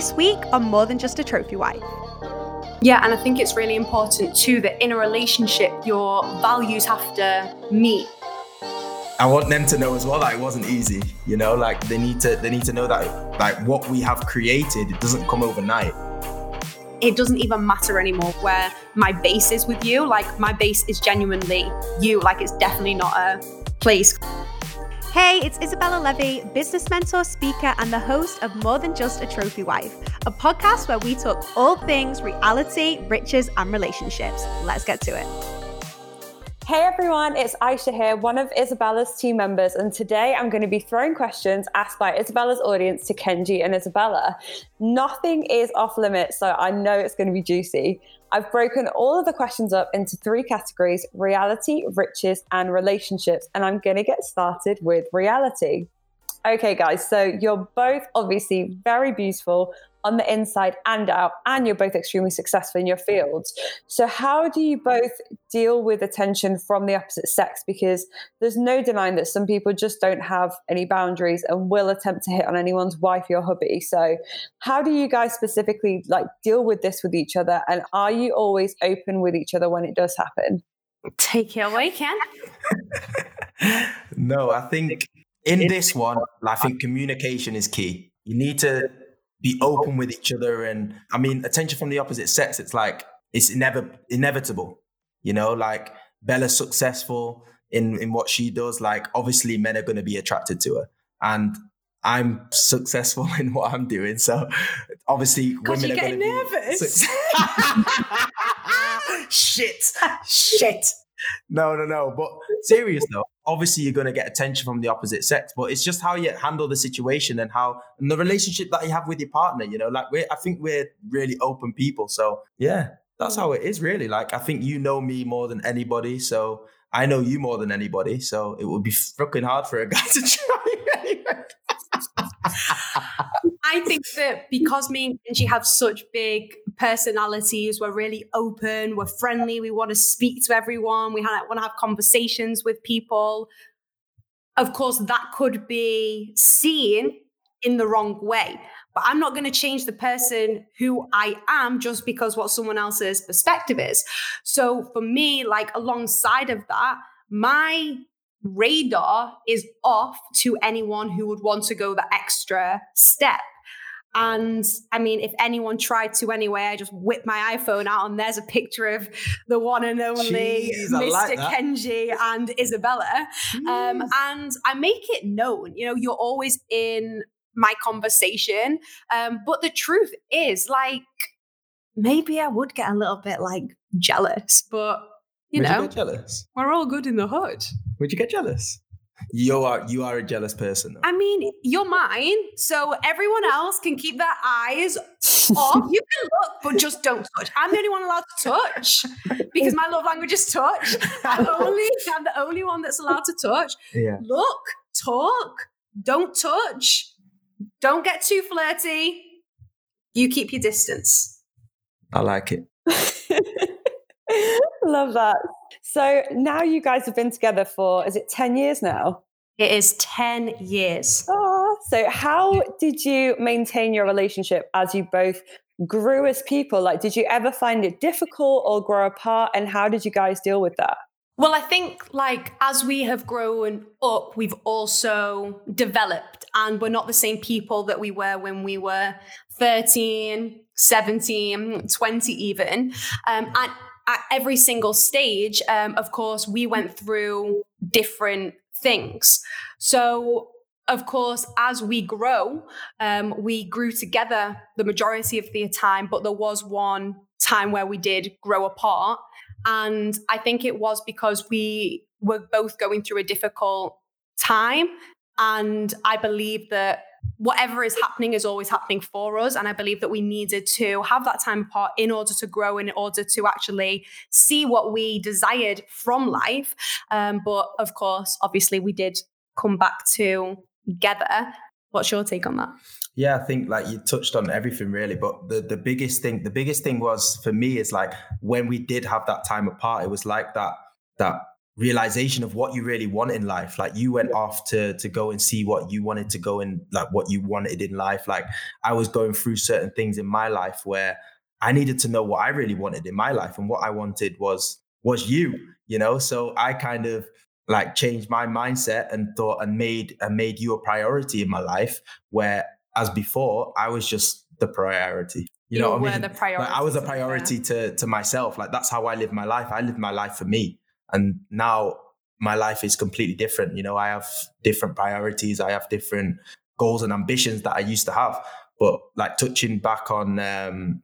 This week on More Than Just a Trophy Wife. Yeah, and I think it's really important too that in a relationship, your values have to meet. I want them to know as well that it wasn't easy. You know, like they need to they need to know that like what we have created, it doesn't come overnight. It doesn't even matter anymore where my base is with you. Like my base is genuinely you. Like it's definitely not a place. Hey, it's Izabella Levy, business mentor, speaker, and the host of More Than Just a Trophy Wife, a podcast where we talk all things reality, riches, and relationships. Let's get to it. Hey everyone, it's Aisha here, one of Izabella's team members, and today I'm going to be throwing questions asked by Izabella's audience to Kenji and Izabella. Nothing is off limits, so I know it's going to be juicy. I've broken all of the questions up into three categories reality, riches, and relationships, and I'm going to get started with reality. Okay, guys, so you're both obviously very beautiful, on the inside and out, and you're both extremely successful in your fields. So, how do you both deal with attention from the opposite sex? Because there's no denying that some people just don't have any boundaries and will attempt to hit on anyone's wife or hubby. So, how do you guys specifically like deal with this with each other? And are you always open with each other when it does happen? Take it away, Ken. no, I think in this one, I think communication is key. You need to be open with each other. And I mean, attention from the opposite sex, it's like, it's never inevitable, you know, like Bella's successful in, in what she does. Like, obviously, men are going to be attracted to her. And I'm successful in what I'm doing. So obviously, women are going to be nervous. shit, shit. No, no, no. But serious though, obviously you're going to get attention from the opposite sex, but it's just how you handle the situation and how and the relationship that you have with your partner. You know, like we I think we're really open people. So yeah, that's how it is really. Like I think you know me more than anybody, so I know you more than anybody. So it would be fucking hard for a guy to try anyway. I think that because me and Kenji have such big personalities, we're really open, we're friendly, we want to speak to everyone, we want to have conversations with people. Of course, that could be seen in the wrong way. But I'm not going to change the person who I am just because what someone else's perspective is. So for me, like alongside of that, my radar is off to anyone who would want to go the extra step. And I mean, if anyone tried to anyway, I just whip my iPhone out and there's a picture of the one and only Jeez, Mr. Like Kenji and Izabella. Um, and I make it known, you know, you're always in my conversation. Um, but the truth is, like, maybe I would get a little bit like jealous, but you would know, you jealous? We're all good in the hood. Would you get jealous? You are you are a jealous person. I mean, you're mine, so everyone else can keep their eyes off. You can look, but just don't touch. I'm the only one allowed to touch because my love language is touch. I'm only I'm the only one that's allowed to touch. Yeah. Look, talk, don't touch, don't get too flirty. You keep your distance. I like it. Love that. So now you guys have been together for, is it 10 years now? It is 10 years. Oh, so how did you maintain your relationship as you both grew as people? Like, did you ever find it difficult or grow apart? And how did you guys deal with that? Well, I think like as we have grown up, we've also developed and we're not the same people that we were when we were 13, 17, 20 even. Um, and at every single stage, um, of course, we went through different things. So, of course, as we grow, um, we grew together the majority of the time, but there was one time where we did grow apart. And I think it was because we were both going through a difficult time. And I believe that whatever is happening is always happening for us. And I believe that we needed to have that time apart in order to grow, in order to actually see what we desired from life. Um, but of course, obviously, we did come back together. What's your take on that? Yeah, I think like you touched on everything really, but the the biggest thing, the biggest thing was for me is like when we did have that time apart, it was like that that realization of what you really want in life. Like you went off to to go and see what you wanted to go in, like what you wanted in life. Like I was going through certain things in my life where I needed to know what I really wanted in my life, and what I wanted was was you. You know, so I kind of like changed my mindset and thought and made and made you a priority in my life. Where as before, I was just the priority. You, You know, what I mean? the priority, Like, I was a to be fair. priority to to myself. Like that's how I live my life. I live my life for me, and now my life is completely different. You know, I have different priorities. I have different goals and ambitions that I used to have. But like touching back on um,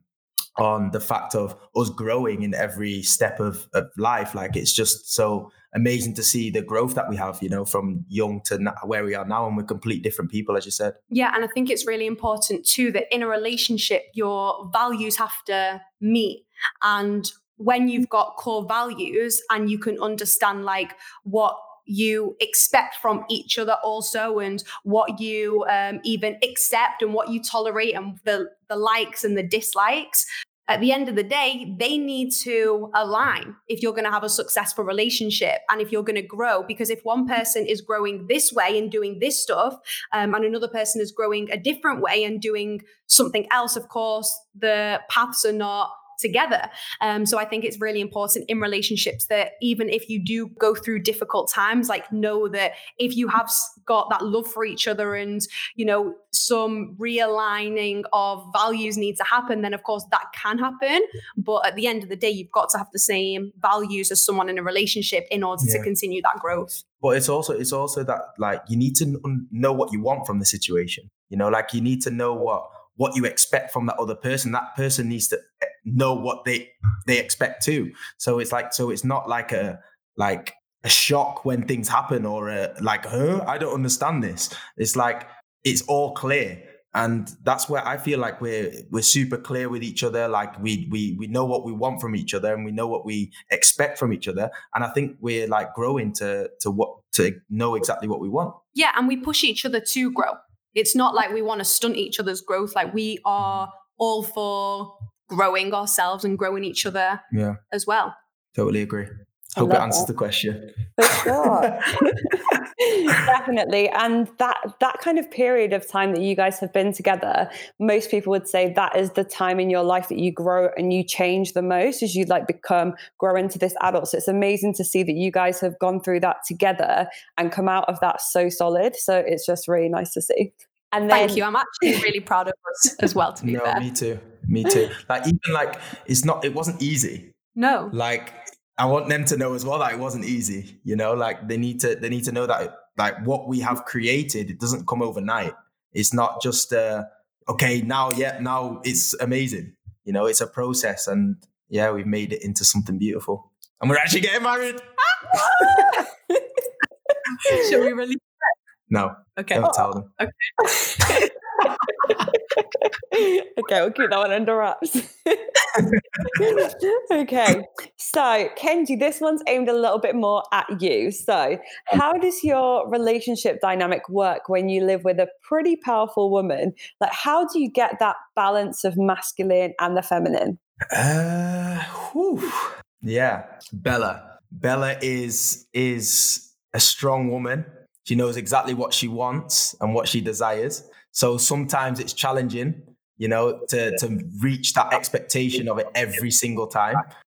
on the fact of us growing in every step of, of life, like it's just so amazing to see the growth that we have. You know, from young to where we are now, and we're complete different people, as you said. Yeah, and I think it's really important too that in a relationship, your values have to meet. And when you've got core values and you can understand like what you expect from each other also and what you um, even accept and what you tolerate and the, the likes and the dislikes at the end of the day, they need to align if you're going to have a successful relationship and if you're going to grow. Because if one person is growing this way and doing this stuff, um, and another person is growing a different way and doing something else, of course, the paths are not together. Um, so I think it's really important in relationships that even if you do go through difficult times, like know that if you have got that love for each other and, you know, some realigning of values needs to happen, then of course that can happen. But at the end of the day, you've got to have the same values as someone in a relationship in order to continue that growth. but it's also it's also that like you need to know what you want from the situation you know like you need to know what what you expect from that other person that person needs to know what they they expect too so it's like so it's not like a like a shock when things happen or a, like huh i don't understand this it's like it's all clear and that's where I feel like we're we're super clear with each other. Like we we we know what we want from each other, and we know what we expect from each other. And I think we're like growing to to what to know exactly what we want. Yeah, and we push each other to grow. It's not like we want to stunt each other's growth. Like we are all for growing ourselves and growing each other Yeah, as well. totally agree. I Hope it answers that. the question. For sure. Definitely. And that that kind of period of time that you guys have been together, most people would say that is the time in your life that you grow and you change the most as you like become grow into this adult. So it's amazing to see that you guys have gone through that together and come out of that so solid. So it's just really nice to see. And then Thank you. I'm actually really proud of us as well, to be No, fair. me too. Me too. Like even like it's not. It wasn't easy. No. Like I want them to know as well that it wasn't easy. You know, like they need to they need to know that like what we have created, it doesn't come overnight. It's not just uh okay now. Yeah, now it's amazing. You know, it's a process, and yeah, we've made it into something beautiful, and we're actually getting married. Should we release? No, Okay. don't tell them. okay, we'll keep that one under wraps. okay, so Kenji, this one's aimed a little bit more at you. So, how does your relationship dynamic work when you live with a pretty powerful woman? Like, how do you get that balance of masculine and the feminine? Uh, whew. yeah, Bella. Bella is is a strong woman. She knows exactly what she wants and what she desires. So sometimes it's challenging, you know, to to reach that expectation of it every single time.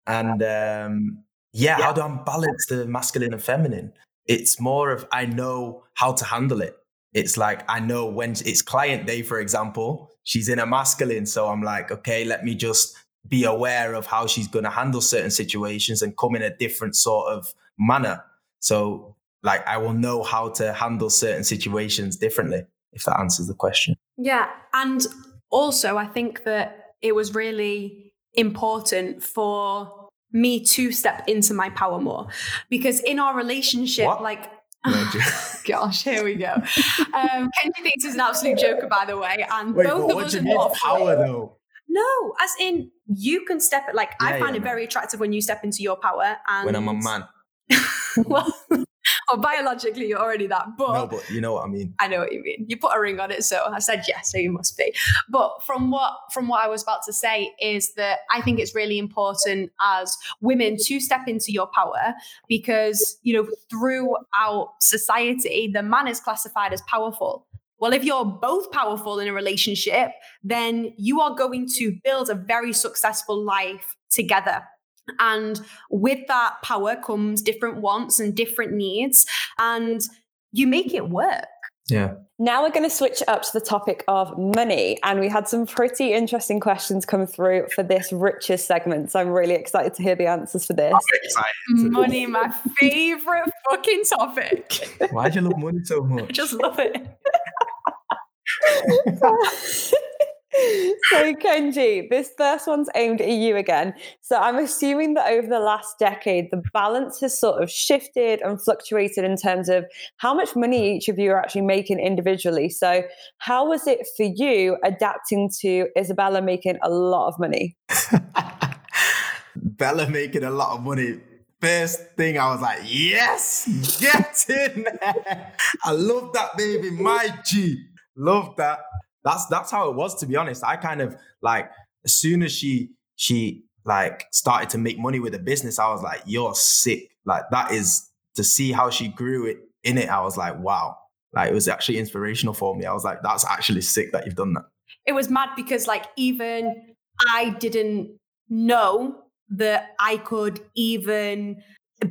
And um, yeah, how do I balance the masculine and feminine? It's more of I know how to handle it. It's like I know when it's client day, for example, she's in a masculine. So I'm like, okay, let me just be aware of how she's going to handle certain situations and come in a different sort of manner. So, like, I will know how to handle certain situations differently, if that answers the question. Yeah. And also, I think that it was really important for me to step into my power more because in our relationship, What? like, No, gosh, here we go. Um, Kenji thinks he's an absolute joker, by the way, and Wait, both of us are not power though? No, as in you can step it. Like I find yeah, it no. very attractive when you step into your power. And When I'm a man. well, or biologically, you're already that. But no, but you know what I mean. I know what you mean. You put a ring on it, so I said yes, so you must be. But from what from what I was about to say is that I think it's really important as women to step into your power because you know throughout society, the man is classified as powerful. Well, if you're both powerful in a relationship, then you are going to build a very successful life together. And with that power comes different wants and different needs, and you make it work. Yeah. Now we're going to switch up to the topic of money. And we had some pretty interesting questions come through for this riches segment. So I'm really excited to hear the answers for this. Money, my favorite fucking topic. Why do you love money so much? I just love it. so Kenji, this first one's aimed at you again. So I'm assuming that over the last decade, the balance has sort of shifted and fluctuated in terms of how much money each of you are actually making individually. So how was it for you adapting to Izabella making a lot of money? Bella making a lot of money. First thing I was like, yes, get in there. I love that baby, my G. Love that that's that's how it was to be honest. I kind of like as soon as she she like started to make money with the business, I was like, you're sick. Like that is to see how she grew it in it. I was like, wow. Like it was actually inspirational for me. I was like, that's actually sick that you've done that. It was mad because like even I didn't know that I could even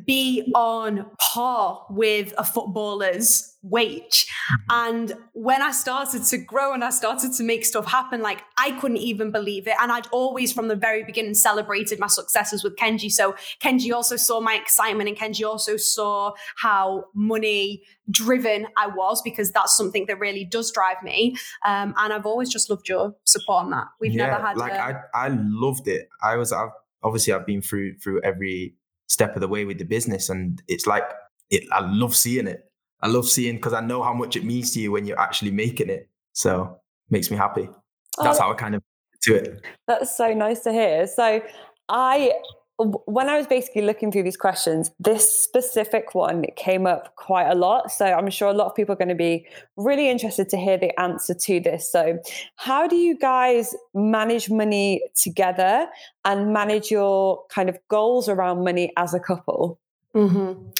be on par with a footballer's wage. Mm-hmm. And when I started to grow and I started to make stuff happen, like I couldn't even believe it. And I'd always, from the very beginning, celebrated my successes with Kenji. So Kenji also saw my excitement and Kenji also saw how money driven I was because that's something that really does drive me. Um, and I've always just loved your support on that. We've yeah, never had like a- I, I loved it. I was I've, obviously I've been through through every step of the way with the business. And it's like, it, I love seeing it. I love seeing because I know how much it means to you when you're actually making it. So it makes me happy. That's oh, how I kind of do it. That's so nice to hear. So I when I was basically looking through these questions, this specific one came up quite a lot. So I'm sure a lot of people are going to be really interested to hear the answer to this. So, how do you guys manage money together and manage your kind of goals around money as a couple? Mm-hmm.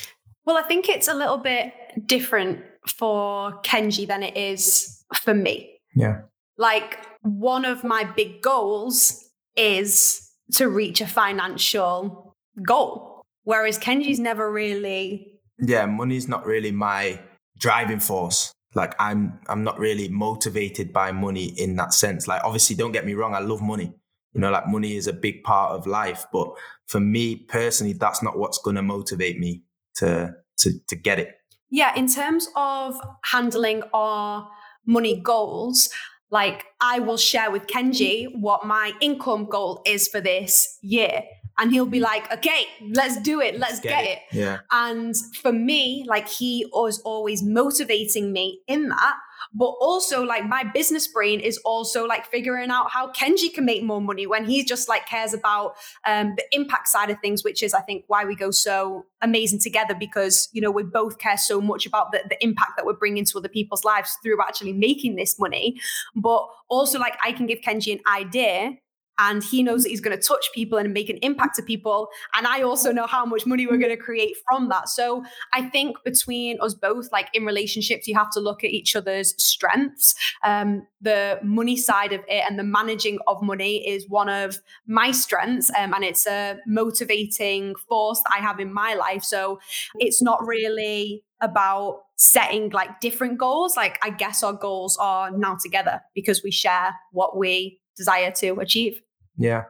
Well, I think it's a little bit different for Kenji than it is for me. Yeah. Like, one of my big goals is to reach a financial goal. Whereas Kenji's never really. Yeah, money's not really my driving force. Like I'm I'm not really motivated by money in that sense. Like obviously don't get me wrong, I love money. You know, like money is a big part of life. But for me personally, that's not what's gonna motivate me to to to get it. Yeah, in terms of handling our money goals, like I will share with Kenji what my income goal is for this year. And he'll be like, okay, let's do it. Let's, let's get, get it. it. Yeah. And for me, like he was always motivating me in that but also like my business brain is also like figuring out how Kenji can make more money when he just like cares about um, the impact side of things, which is I think why we go so amazing together because you know we both care so much about the, the impact that we're bringing to other people's lives through actually making this money. But also like I can give Kenji an idea and he knows that he's going to touch people and make an impact to people and i also know how much money we're going to create from that. So i think between us both like in relationships you have to look at each other's strengths. Um, the money side of it and the managing of money is one of my strengths um, and it's a motivating force that i have in my life. So it's not really about setting like different goals. Like i guess our goals are now together because we share what we desire to achieve yeah.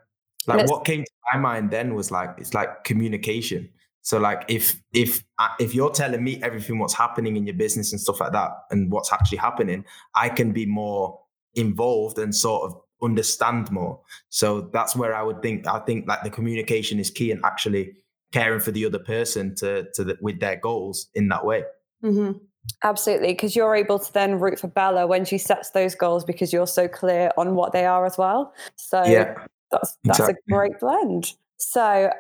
Like what came to my mind then was like it's like communication. So like if if uh, if you're telling me everything what's happening in your business and stuff like that and what's actually happening, I can be more involved and sort of understand more. So that's where I would think I think like the communication is key and actually caring for the other person to to the, with their goals in that way. Mm-hmm. Absolutely, because you're able to then root for Bella when she sets those goals because you're so clear on what they are as well. So yeah. That's that's exactly. a great blend. So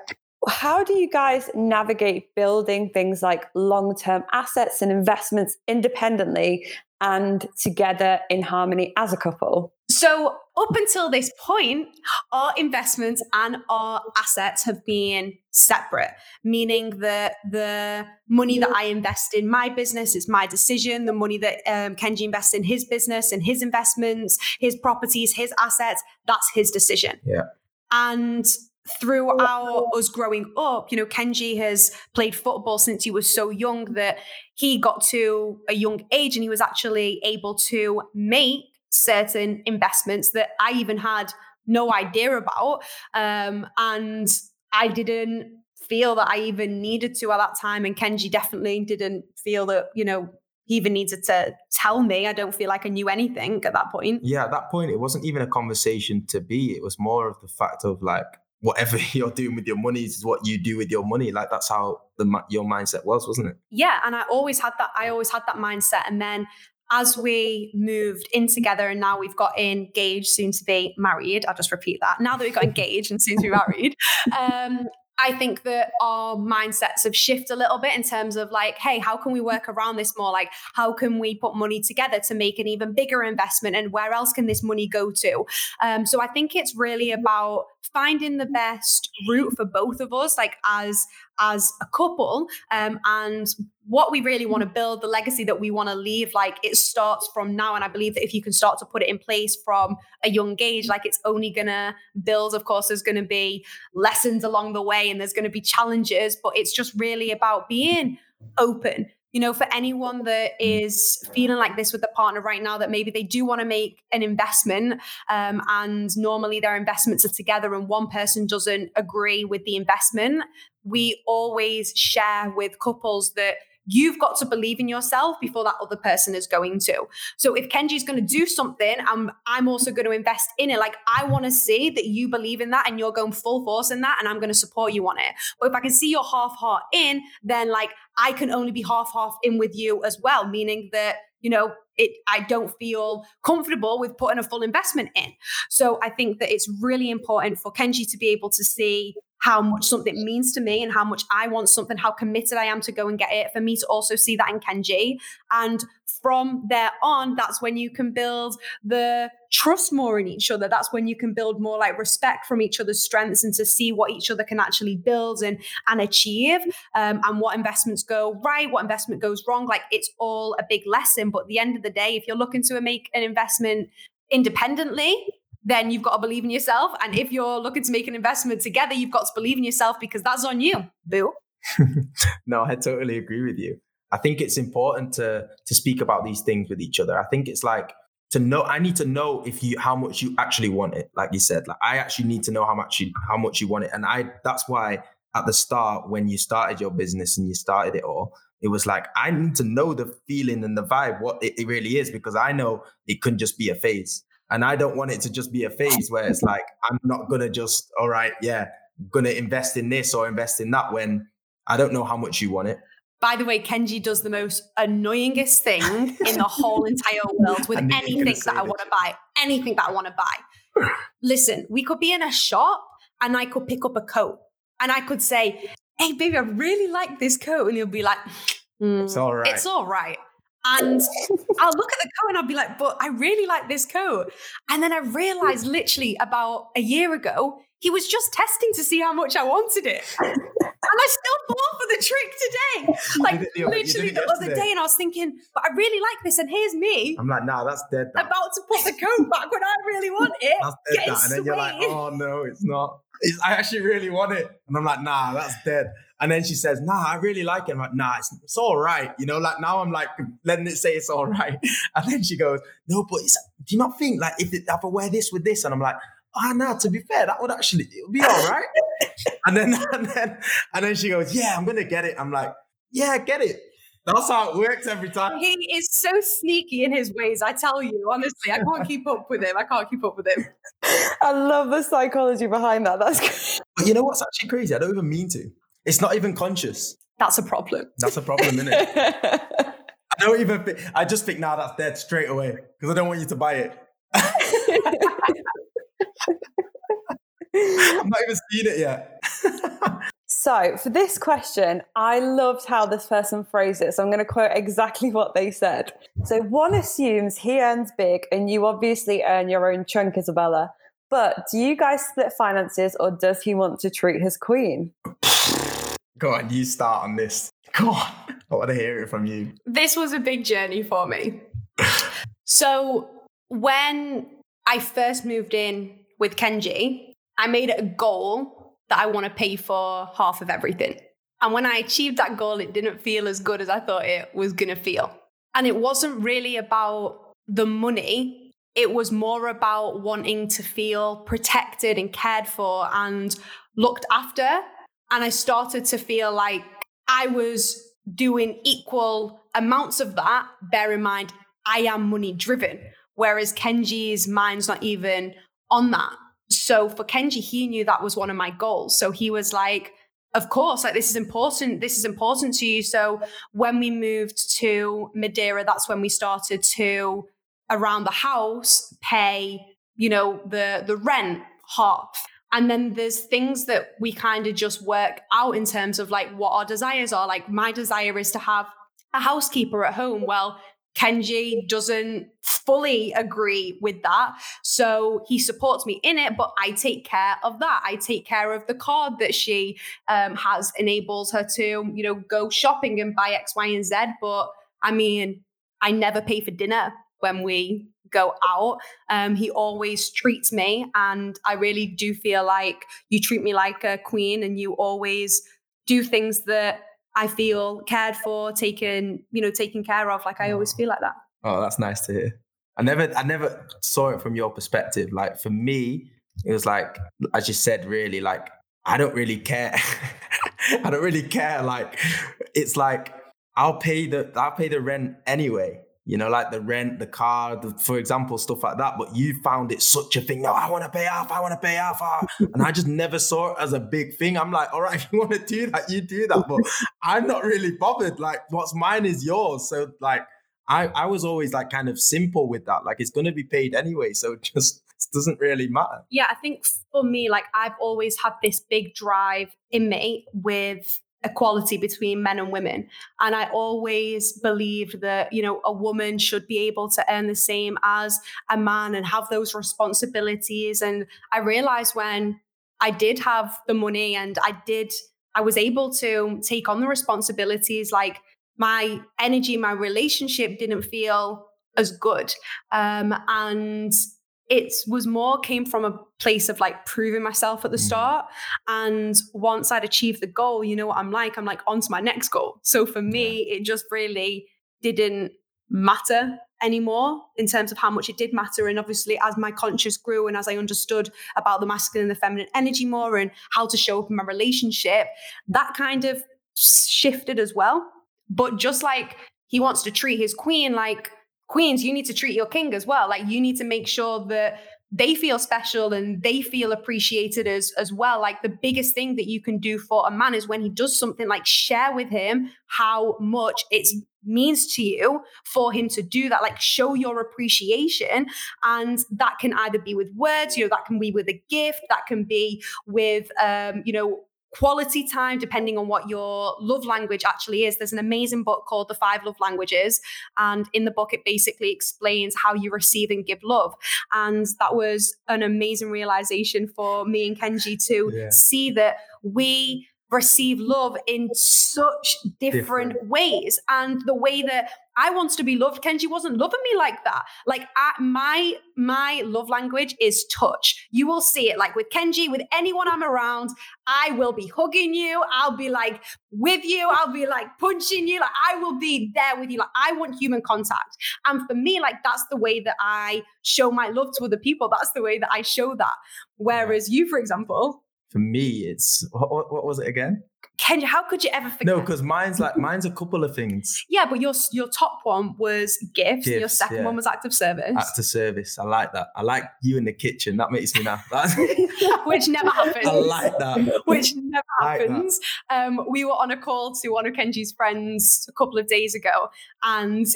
how do you guys navigate building things like long-term assets and investments independently and together in harmony as a couple? So, up until this point, our investments and our assets have been separate, meaning that the money that I invest in my business is my decision. The money that um, Kenji invests in his business and his investments, his properties, his assets, that's his decision. Yeah. And throughout us growing up, you know, Kenji has played football since he was so young that he got to a young age and he was actually able to make certain investments that I even had no idea about. Um, and I didn't feel that I even needed to at that time. And Kenji definitely didn't feel that, you know, he even needed to tell me. I don't feel like I knew anything at that point. Yeah, at that point, it wasn't even a conversation to be. It was more of the fact of like, whatever you're doing with your money is what you do with your money. Like that's how the your mindset was, wasn't it? Yeah, and I always had that. I always had that mindset, and then as we moved in together and now we've got engaged, soon to be married, I'll just repeat that. Now that we've got engaged and soon to be married, um, I think that our mindsets have shifted a little bit in terms of like, hey, how can we work around this more? Like, how can we put money together to make an even bigger investment? And where else can this money go to? Um, so I think it's really about finding the best route for both of us, like as as a couple, um, and what we really want to build, the legacy that we want to leave, like it starts from now. And I believe that if you can start to put it in place from a young age, like it's only gonna build. Of course, there's gonna be lessons along the way and there's gonna be challenges, but it's just really about being open you know, for anyone that is feeling like this with a partner right now, that maybe they do want to make an investment um, and normally their investments are together and one person doesn't agree with the investment, we always share with couples that You've got to believe in yourself before that other person is going to. So if Kenji's going to do something, I'm I'm also going to invest in it. Like I want to see that you believe in that and you're going full force in that, and I'm going to support you on it. But if I can see your half heart in, then like I can only be half half in with you as well, meaning that you know it i don't feel comfortable with putting a full investment in so i think that it's really important for kenji to be able to see how much something means to me and how much I want something, how committed I am to go and get it. For me to also see that in Kenji. And from there on, that's when you can build the trust more in each other. That's when you can build more like respect from each other's strengths and to see what each other can actually build and, and achieve um, and what investments go right, what investment goes wrong. Like it's all a big lesson. But at the end of the day, if you're looking to make an investment independently, then you've got to believe in yourself. And if you're looking to make an investment together, you've got to believe in yourself because that's on you, boo. no, I totally agree with you. I think it's important to to speak about these things with each other. I think it's like to know I need to know if you how much you actually want it. Like you said, like I actually need to know how much you how much you want it. And I that's why at the start when you started your business and you started it all, it was like I need to know the feeling and the vibe, what it, it really is, because I know it couldn't just be a phase. And I don't want it to just be a phase where it's like, I'm not going to just, all right, yeah, going to invest in this or invest in that when I don't know how much you want it. By the way, Kenji does the most annoyingest thing in the whole entire world with anything that I want to buy. Anything that I want to buy. Listen, we could be in a shop and I could pick up a coat and I could say, Hey, baby, I really like this coat. And he'll be like, mm, It's all right. It's all right. And I'll look at the coat and I'll be like, but I really like this coat. And then I realized literally about a year ago, he was just testing to see how much I wanted it. and I still fall for the trick today. Like literally the other day, and I was thinking, but I really like this, and here's me. I'm like, nah, that's dead. That. About to put the coat back when I really want it. That's dead. That. And then you're like, oh no, it's not. It's, I actually really want it. And I'm like, nah, that's dead. And then she says, nah, I really like it. I'm like, nah, it's, it's all right. You know, like now I'm like letting it say it's all right. And then she goes, no, but do you not think like if, it, if I wear this with this? And I'm like, ah, oh no, to be fair, that would actually it would be all right. and then and then and then she goes, Yeah, I'm gonna get it. I'm like, Yeah, get it. That's how it works every time. He is so sneaky in his ways, I tell you. Honestly, I can't keep up with him. I can't keep up with him. I love the psychology behind that. That's good. But you know what's actually crazy? I don't even mean to. It's not even conscious. That's a problem. That's a problem, isn't it? I don't even think, I just think, now nah, that's dead straight away because I don't want you to buy it. I'm not even seen it yet. So, for this question, I loved how this person phrased it. So, I'm going to quote exactly what they said. So, one assumes he earns big and you obviously earn your own chunk, Izabella. But do you guys split finances or does he want to treat his queen? Go on, you start on this. Go on. I want to hear it from you. This was a big journey for me. so, when I first moved in with Kenji, I made it a goal that I want to pay for half of everything. And when I achieved that goal, it didn't feel as good as I thought it was going to feel. And it wasn't really about the money, it was more about wanting to feel protected and cared for and looked after. And I started to feel like I was doing equal amounts of that. Bear in mind, I am money driven, whereas Kenji's mind's not even on that. So for Kenji, he knew that was one of my goals. So he was like, of course, like this is important. This is important to you. So when we moved to Madeira, that's when we started to around the house pay, you know, the the rent half. And then there's things that we kind of just work out in terms of like what our desires are. Like my desire is to have a housekeeper at home. Well, Kenji doesn't fully agree with that. So he supports me in it, but I take care of that. I take care of the card that she um, has enables her to, you know, go shopping and buy X, Y, and Z. But I mean, I never pay for dinner when we go out. Um, he always treats me, and I really do feel like you treat me like a queen, and you always do things that I feel cared for, taken, you know, taken care of. Like I always feel like that. Oh, that's nice to hear. I never, I never saw it from your perspective. Like for me, it was like, as you said, really, like I don't really care. I don't really care. Like it's like I'll pay the, I'll pay the rent anyway you know, like the rent, the car, the, for example, stuff like that. But you found it such a thing. No, I want to pay off. I want to pay off. Ah. and I just never saw it as a big thing. I'm like, all right, if you want to do that, you do that. But I'm not really bothered. Like, what's mine is yours. So, like, I, I was always like kind of simple with that. Like, it's going to be paid anyway. So, it just it doesn't really matter. Yeah, I think for me, like, I've always had this big drive in me with equality between men and women. And i always believed that you know a woman should be able to earn the same as a man and have those responsibilities. And i realized when i did have the money and i did i was able to take on the responsibilities like my energy my relationship didn't feel as good. Um, and it was more came from a place of like proving myself at the mm. start. And once i'd achieved the goal you know what i'm like? I'm like on to my next goal. So for me it just really didn't matter anymore in terms of how much it did matter. And obviously as my conscious grew and as i understood about the masculine and the feminine energy more and how to show up in my relationship that kind of shifted as well. But just like he wants to treat his queen like queens, you need to treat your king as well. Like you need to make sure that they feel special and they feel appreciated as as well like the biggest thing that you can do for a man is when he does something like share with him how much it means to you for him to do that like show your appreciation and that can either be with words you know that can be with a gift that can be with um you know quality time, depending on what your love language actually is. There's an amazing book called The Five Love Languages. And in the book, it basically explains how you receive and give love. And that was an amazing realization for me and Kenji to yeah. see that we receive love in such different, different, ways. And the way that I wants to be loved, Kenji wasn't loving me like that. Like I, my my love language is touch. You will see it. Like with Kenji, with anyone I'm around, I will be hugging you. I'll be like with you. I'll be like punching you. Like I will be there with you. Like I want human contact. And for me, like that's the way that I show my love to other people. That's the way that I show that. Whereas you, for example, for me, it's what, what was it again? Kenji, how could you ever forget? No, because mine's like mine's a couple of things. Yeah, but your your top one was gifts. gifts your second yeah. one was active service. Active service. I like that. I like you in the kitchen. That makes me laugh. Which never happens. I like that. Which never like happens. Um, we were on a call to one of Kenji's friends a couple of days ago, and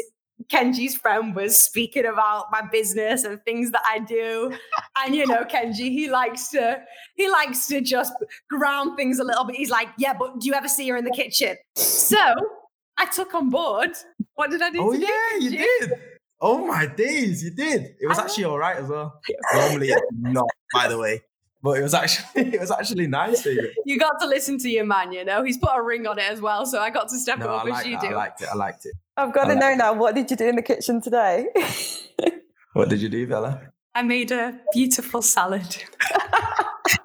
Kenji's friend was speaking about my business and things that I do. And you know, Kenji, he likes to he likes to just ground things a little bit. He's like, yeah, but do you ever see her in the kitchen? So I took on board. What did I do? Oh yeah, you did. Oh my days, you did. It was actually all right as well. Normally not, by the way. But it was actually it was actually nice. David. You got to listen to your man, you know. He's put a ring on it as well, so I got to step No, it up I, as you that. I liked it. I liked it. I've got I to know like- now. What did you do in the kitchen today? What did you do, Bella? I made a beautiful salad.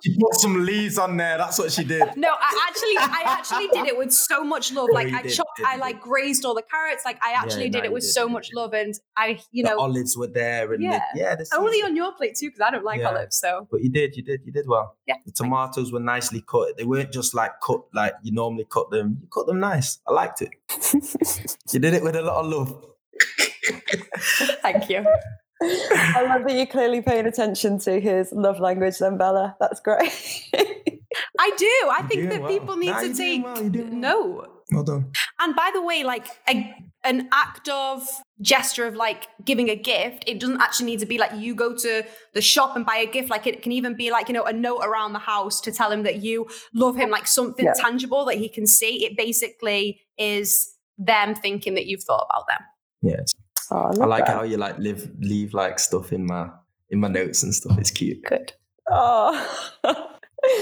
She put some leaves on there. That's what she did. No, I actually, I actually did it with so much love. Oh, Like you I did, chopped, did, I like did. grazed all the carrots. Like I actually Yeah, did no, it with did, so you much did. love, and I, you the know, olives were there, and Yeah. the, yeah, the only season- on your plate too because I don't like Yeah. olives. So But you did, you did, you did well. Yeah, The tomatoes were nicely cut. They weren't just like cut like you normally cut them. You cut them nice. I liked it. You did it with a lot of love. thank you. I love that you're clearly paying attention to his love language, then Bella. That's great. I do. I think that well. people need Nah, to take well, well. no. Well done. And by the way, like a, an act of gesture of like giving a gift, it doesn't actually need to be like you go to the shop and buy a gift. Like it can even be like, you know, a note around the house to tell him that you love him, like something Yeah. tangible that he can see. It basically is them thinking that you've thought about them. Yes. Oh, I, I like that. how you like live leave like stuff in my in my notes and stuff. It's cute. Good. Oh.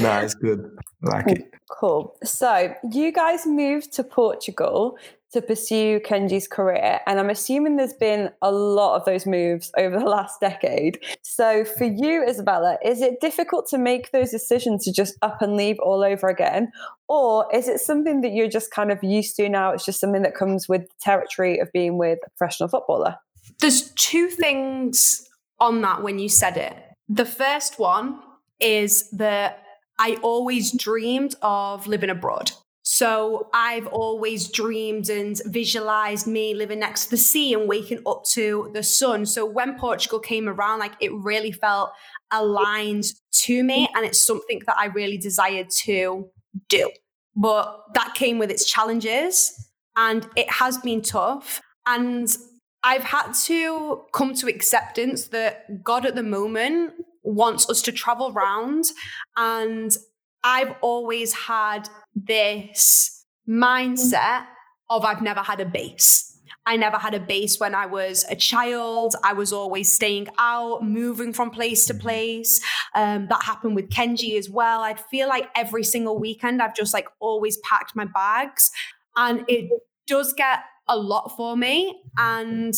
No, it's good. I like it. Cool. So you guys moved to Portugal to pursue Kenji's career, and I'm assuming there's been a lot of those moves over the last decade. So for you, Izabella, is it difficult to make those decisions to just up and leave all over again, or is it something that you're just kind of used to now? It's just something that comes with the territory of being with a professional footballer. There's two things on that when you said it. The first one is that I always dreamed of living abroad. So I've always dreamed and visualized me living next to the sea and waking up to the sun. So when Portugal came around, like it really felt aligned to me. And it's something that I really desired to do. But that came with its challenges and it has been tough. And I've had to come to acceptance that God at the moment wants us to travel around. And I've always had this mindset of I've never had a base. I never had a base when I was a child. I was always staying out, moving from place to place. Um, that happened with Kenji as well. I'd feel like every single weekend I've just like always packed my bags. And it does get a lot for me. And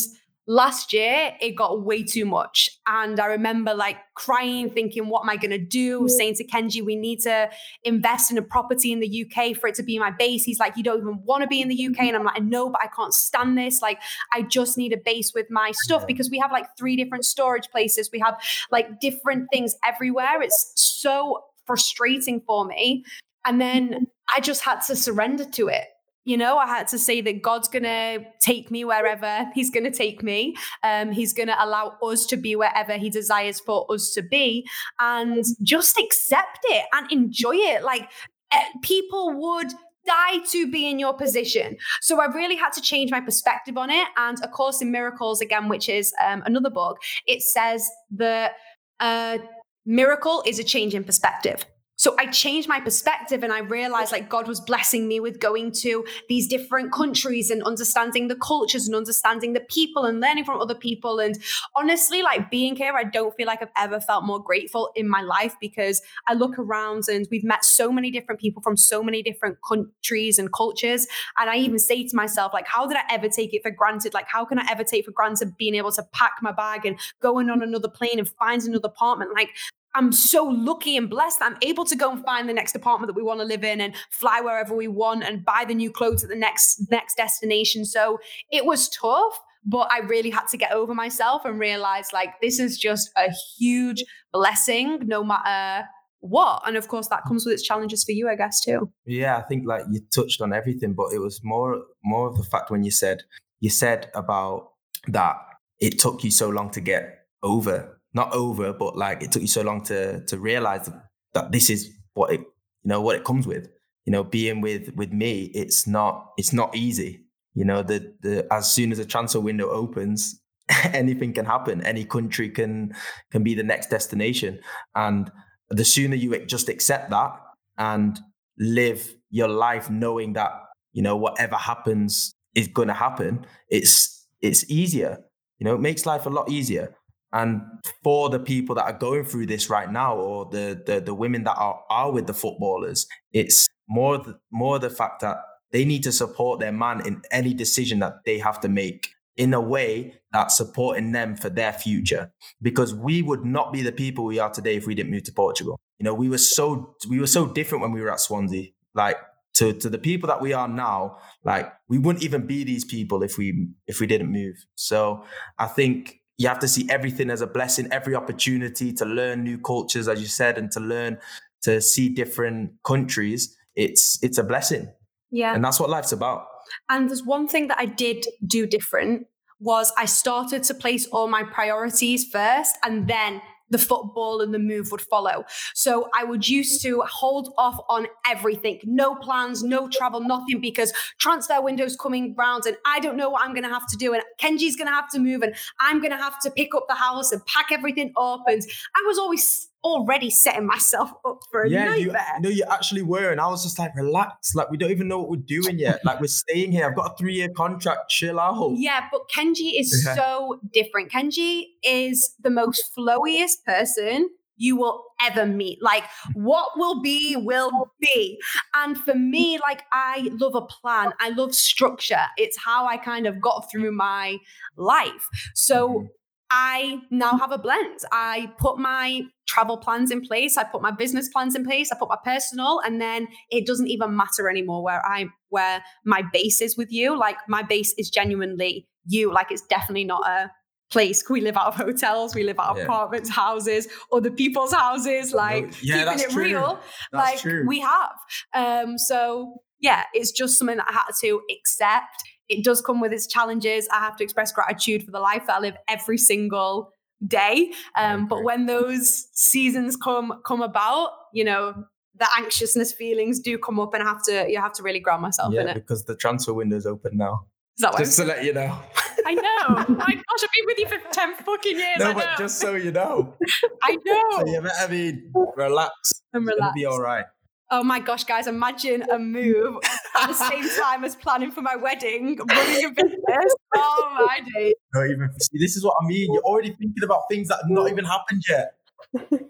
last year it got way too much. And i remember like crying thinking what am i going to do saying to kenji we need to invest in a property in the uk for it to be my base. He's like you don't even want to be in the uk and i'm like no but i can't stand this. Like i just need a base with my stuff. Because we have like three different storage places. We have like different things everywhere. It's so frustrating for me. And then mm-hmm. i just had to surrender to it you know, I had to say that God's going to take me wherever He's going to take me. Um, he's going to allow us to be wherever He desires for us to be and just accept it and enjoy it. Like eh, people would die to be in your position. So I've really had to change my perspective on it. And A Course in Miracles, again, which is um, another book, it says that uh, miracle is a change in perspective. So I changed my perspective and I realized like God was blessing me with going to these different countries and understanding the cultures and understanding the people and learning from other people. And honestly, like being here, I don't feel like I've ever felt more grateful in my life because I look around and we've met so many different people from so many different countries and cultures. And I even say to myself, like, how did I ever take it for granted? Like, how can I ever take for granted being able to pack my bag and going on another plane and find another apartment? Like, I'm so lucky and blessed I'm able to go and find the next apartment that we want to live in and fly wherever we want and buy the new clothes at the next next destination. So it was tough, but I really had to get over myself and realize like this is just a huge blessing no matter what. And of course that comes with its challenges for you, I guess too. Yeah, I think like you touched on everything, but it was more more of the fact when you said you said about that it took you so long to get over, not over, but like it took you so long to to realize that this is what it you know what it comes with. You know, being with with me, it's not it's not easy. you know, the the as soon as a transfer window opens, anything can happen. Any country can can be the next destination, and the sooner you just accept that and live your life knowing that you know whatever happens is going to happen, it's it's easier. You know, it makes life a lot easier. And for the people that are going through this right now, or the the, the women that are, are with the footballers, it's more the, more the fact that they need to support their man in any decision that they have to make in a way that's supporting them for their future. Because we would not be the people we are today if we didn't move to Portugal. You know, we were so we were so different when we were at Swansea. Like to to the people that we are now, like we wouldn't even be these people if we if we didn't move. So I think you have to see everything as a blessing, every opportunity to learn new cultures, as you said, and to learn to see different countries. It's it's a blessing. Yeah. And that's what life's about. And there's one thing that I did do different was I started to place all my priorities first and then the football and the move would follow. So I would used to hold off on everything, no plans, no travel, nothing, because transfer window's coming round and I don't know what I'm going to have to do. And Kenji's going to have to move and I'm going to have to pick up the house and pack everything up. And I was always already setting myself up for a yeah, nightmare. You, no, you actually were. And I was just like, relax. Like, we don't even know what we're doing yet. Like, we're staying here. I've got a three year contract. Chill out. Yeah, but Kenji is Yeah. so different. Kenji is the most flowiest person you will ever meet. Like, what will be, will be. And for me, like, I love a plan, I love structure. It's how I kind of got through my life. So, Mhm. I now have a blend. I put my travel plans in place, I put my business plans in place, I put my personal, and then it doesn't even matter anymore where I where my base is with you. Like my base is genuinely you. Like it's definitely not a place. We live out of hotels, we live out of Yeah. apartments, houses, other people's houses, like yeah, keeping that's it true. real. That's like true. we have. Um, so yeah, it's just something that I had to accept. It does come with its challenges. I have to express gratitude for the life that I live every single day. Um, but when those seasons come come about, you know, the anxiousness feelings do come up, and I have to you have to really ground myself in yeah, it. because the transfer window's open now. Is that Just to let you know. I know. My gosh, I've been with you for 10 fucking years. no, I but just so you know. I know. So you better be relaxed. I'm relaxed. It'll relaxed. be all right. Oh my gosh, guys, imagine a move at the same time as planning for my wedding, running a business. Oh my days. Not even see, this is what I mean. You're already thinking about things that have not even happened yet.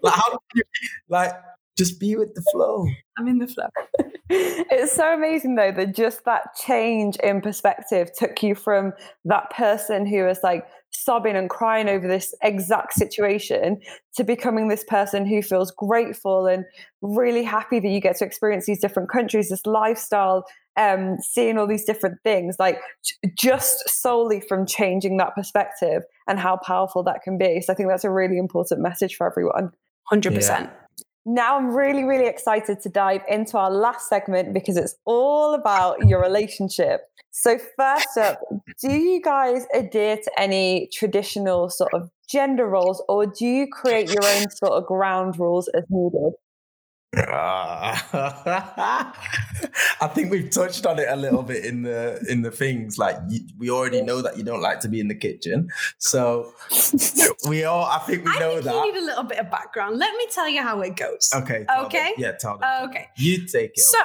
Like how do you like just be with the flow. I'm in the flow. It's so amazing though that just that change in perspective took you from that person who was like sobbing and crying over this exact situation to becoming this person who feels grateful and really happy that you get to experience these different countries, this lifestyle, um, seeing all these different things, like just solely from changing that perspective and how powerful that can be. So I think that's a really important message for everyone. 100%. Now I'm really, really excited to dive into our last segment because it's all about your relationship. So, first up, do you guys adhere to any traditional sort of gender roles or do you create your own sort of ground rules as needed? I think we've touched on it a little bit in the in the things. Like you, we already know that you don't like to be in the kitchen, so we all. I think we I know think that. you need a little bit of background. Let me tell you how it goes. okay. tell them. Okay. Yeah. Tell them. Okay. You take it. So,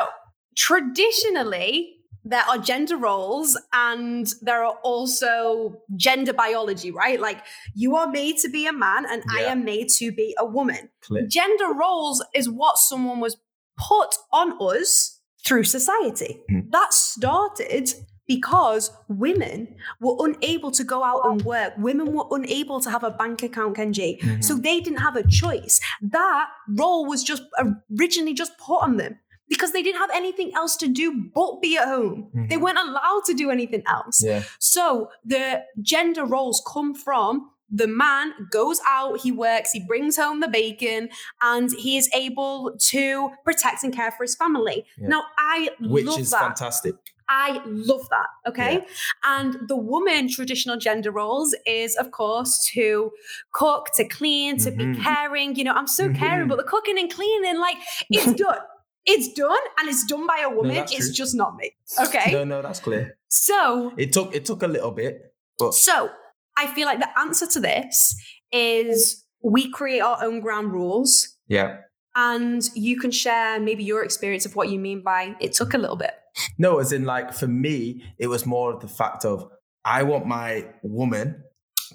traditionally, there are gender roles and there are also gender biology, right? Like you are made to be a man and I am made to be a woman. Clear. Gender roles is what someone was put on us through society. Mhm. That started because women were unable to go out and work. Women were unable to have a bank account, Kenji. Mhm. So they didn't have a choice. That role was just originally just put on them because they didn't have anything else to do but be at home. They Mhm. weren't allowed to do anything else. Yeah. So the gender roles come from the man goes out, he works, he brings home the bacon, and he is able to protect and care for his family. Yeah. Now, I Which love is that. fantastic. I love that. Okay. And the woman traditional gender roles is, of course, to cook, to clean, to Mhm. be caring. You know, I'm so caring, Mhm. but the cooking and cleaning, like, it's done. It's done and it's done by a woman. that's it's true. just not me. Okay. No, no, that's clear. So It took it took a little bit, but so I feel like the answer to this is we create our own ground rules yeah. and you can share maybe your experience of what you mean by it took a little bit. No, as in like for me, it was more of the fact of I want my woman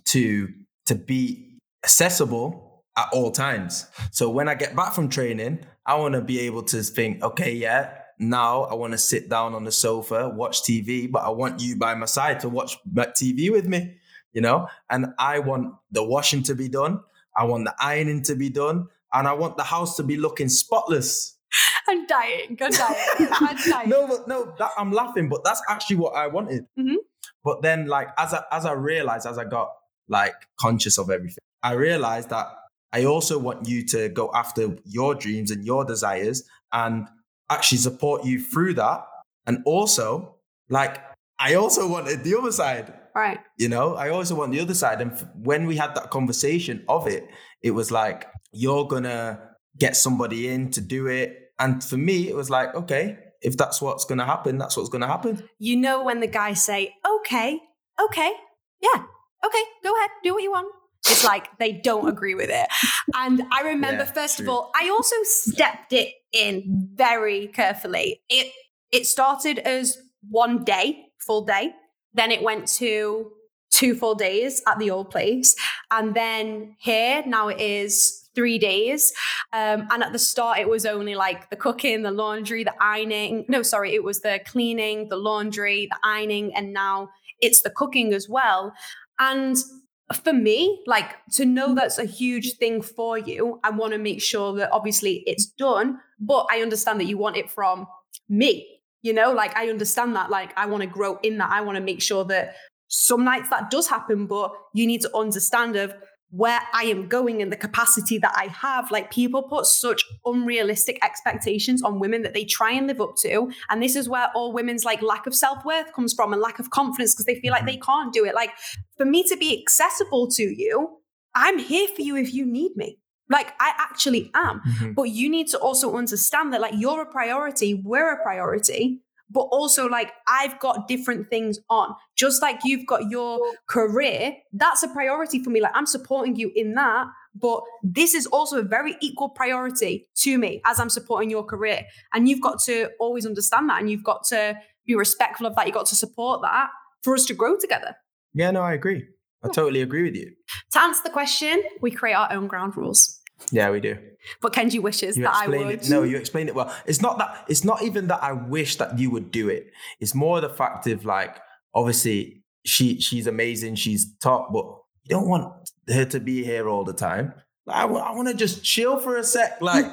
to to be accessible at all times. So when I get back from training, I want to be able to think, okay, yeah, now I want to sit down on the sofa, watch TV, but I want you by my side to watch TV with me, you know? And I want the washing to be done, I want the ironing to be done, and I want the house to be looking spotless. I'm dying. I'm dying. I'm dying. no, but no, that, I'm laughing, but that's actually what I wanted. Mhm. But then, like, as I as I realized, as I got like conscious of everything, I realized that I also want you to go after your dreams and your desires, and actually support you through that. And also, like, I also wanted the other side. Right. You know, I also want the other side. And when we had that conversation of it, it was like, you're gonna get somebody in to do it. And for me, it was like, okay, if that's what's gonna happen, that's what's gonna happen. You know when the guys say, okay, okay, yeah, okay, go ahead, do what you want. It's like they don't agree with it. And I remember, Yeah, first of all, I also stepped it in very carefully. It it started as one day, full day. Then it went to two full days at the old place. And then here, now it is three days. Um, and at the start, it was only like the cooking, the laundry, the ironing. No, sorry, it was the cleaning, the laundry, the ironing, and now it's the cooking as well. And for me, like to know mm. that's a huge thing for you, I want to make sure that obviously it's done, but I understand that you want it from me. You know, like I understand that, like I want to grow in that. I want to make sure that some nights that does happen, but you need to understand of where I am going and the capacity that I have. Like people put such unrealistic expectations on women that they try and live up to. And this is where all women's like lack of self-worth comes from and lack of confidence because they feel like they mm-hmm. can't do it. Like for me to be accessible to you, I'm here for you if you need me. Like I actually am. Mm-hmm. But you need to also understand that like you're a priority, we're a priority, but also like I've got different things on. Just like you've got your career, that's a priority for me. Like I'm supporting you in that, but this is also a very equal priority to me as I'm supporting your career. And you've got to always understand that and you've got to be respectful of that. You've got to support that for us to grow together. Yeah, no, I agree. I hmm. totally agree with you. To answer the question, we create our own ground rules. Yeah, we do. But Kenji wishes You that I would. it. No, you explained it well. It's not that. It's not even that I wish that you would do it. It's more the fact of like, obviously, she she's amazing. She's top, but you don't want her to be here all the time. Like, I want to just chill for a sec. Like,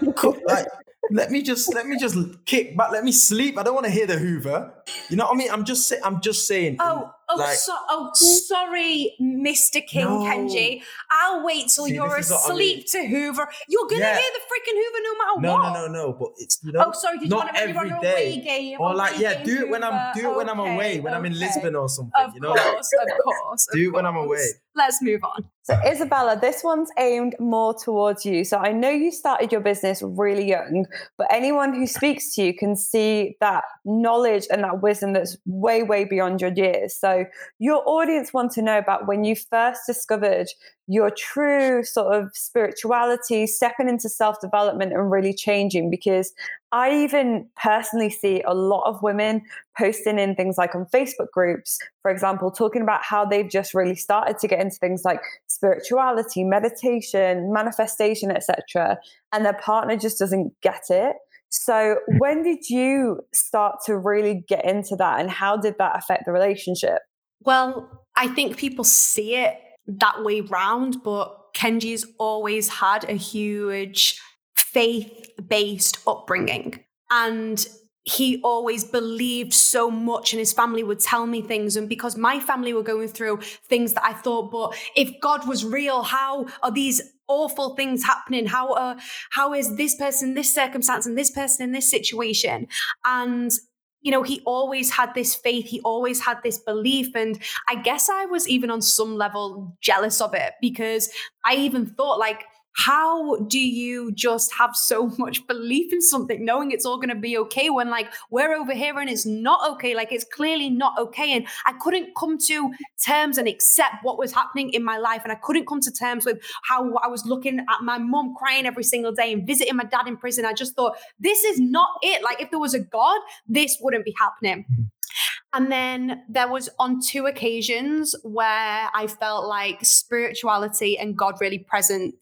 like, let me just let me just kick back. Let me sleep. I don't want to hear the Hoover. You know what I mean? I'm just say, I'm just saying. Oh, oh, like- so, oh, sorry, Mr. King No. Kenji. I'll wait till See, you're this is what I asleep to Hoover. You're gonna Yeah. hear the freaking Hoover no matter no, what. no, no, no. No. But it's you know. Oh, sorry. Did you not want to run every an day. away game? Or like, yeah, game do it when I'm do it when I'm away, when I'm in. Lisbon or something. Of you know, course, of course. of do it when I'm away. Let's move on. So, Izabella, this one's aimed more towards you. So, I know you started your business really young, but anyone who speaks to you can see that knowledge and that wisdom that's way, way beyond your years. So, your audience want to know about when you first discovered your true sort of spirituality, stepping into self development and really changing. Because I even personally see a lot of women posting in things like on Facebook groups, for example, talking about how they've just really started to get into things like spirituality, meditation, manifestation, etc. And their partner just doesn't get it. So, when did you start to really get into that, and how did that affect the relationship? Well, I think people see it that way round, but Kenji's always had a huge faith based upbringing. And he always believed so much, and his family would tell me things. And because my family were going through things that I thought, but if God was real, how are these awful things happening? How are, how is this person in this circumstance and this person in this situation? And you know, he always had this faith, he always had this belief. And I guess I was even on some level jealous of it because I even thought, like, how do you just have so much belief in something knowing it's all going to be okay when like we're over here and it's not okay like it's clearly not okay. And i couldn't come to terms and accept what was happening in my life. And i couldn't come to terms with how i was looking at my mum crying every single day and visiting my dad in prison. I just thought this is not it. Like if there was a god this wouldn't be happening. Mm-hmm. And then there was on two occasions where I felt like spirituality and God really present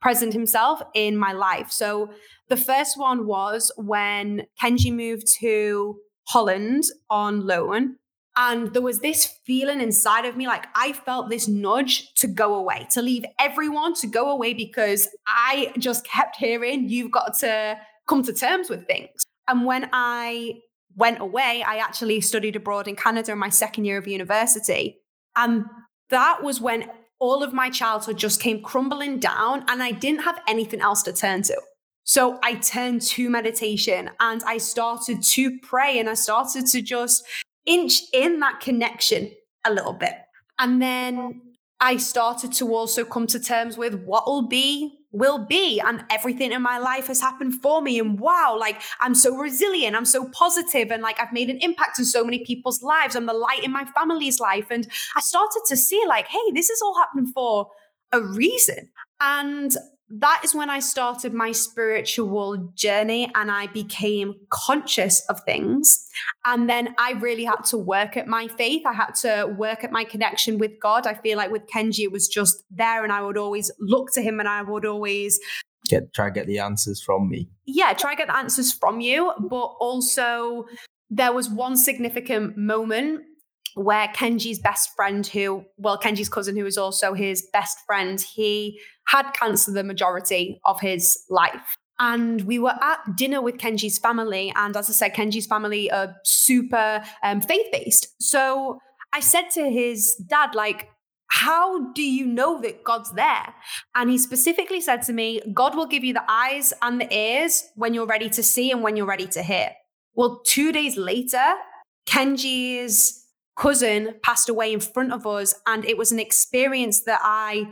present himself in my life. So the first one was when Kenji moved to Holland on loan. And there was this feeling inside of me like I felt this nudge to go away, to leave everyone, to go away because I just kept hearing, you've got to come to terms with things. And when I went away, I actually studied abroad in Canada in my second year of university. And that was when all of my childhood just came crumbling down and I didn't have anything else to turn to. So I turned to meditation and I started to pray and I started to just inch in that connection a little bit. And then I started to also come to terms with what will be will be and everything in my life has happened for me and wow like i'm so resilient i'm so positive and like i've made an impact in so many people's lives i'm the light in my family's life and i started to see like hey this is all happening for a reason and that is when I started my spiritual journey and I became conscious of things. And then I really had to work at my faith. I had to work at my connection with God. I feel like with Kenji, it was just there and I would always look to him and I would always get try to get the answers from me. Yeah, try to get the answers from you. But also there was one significant moment where Kenji's best friend, who, well, Kenji's cousin, who was also his best friend, he had cancer the majority of his life. And we were at dinner with Kenji's family. And as I said, Kenji's family are super um, faith based. So I said to his dad, like, how do you know that God's there? And he specifically said to me, God will give you the eyes and the ears when you're ready to see and when you're ready to hear. Well, two days later, Kenji's cousin passed away in front of us. And it was an experience that I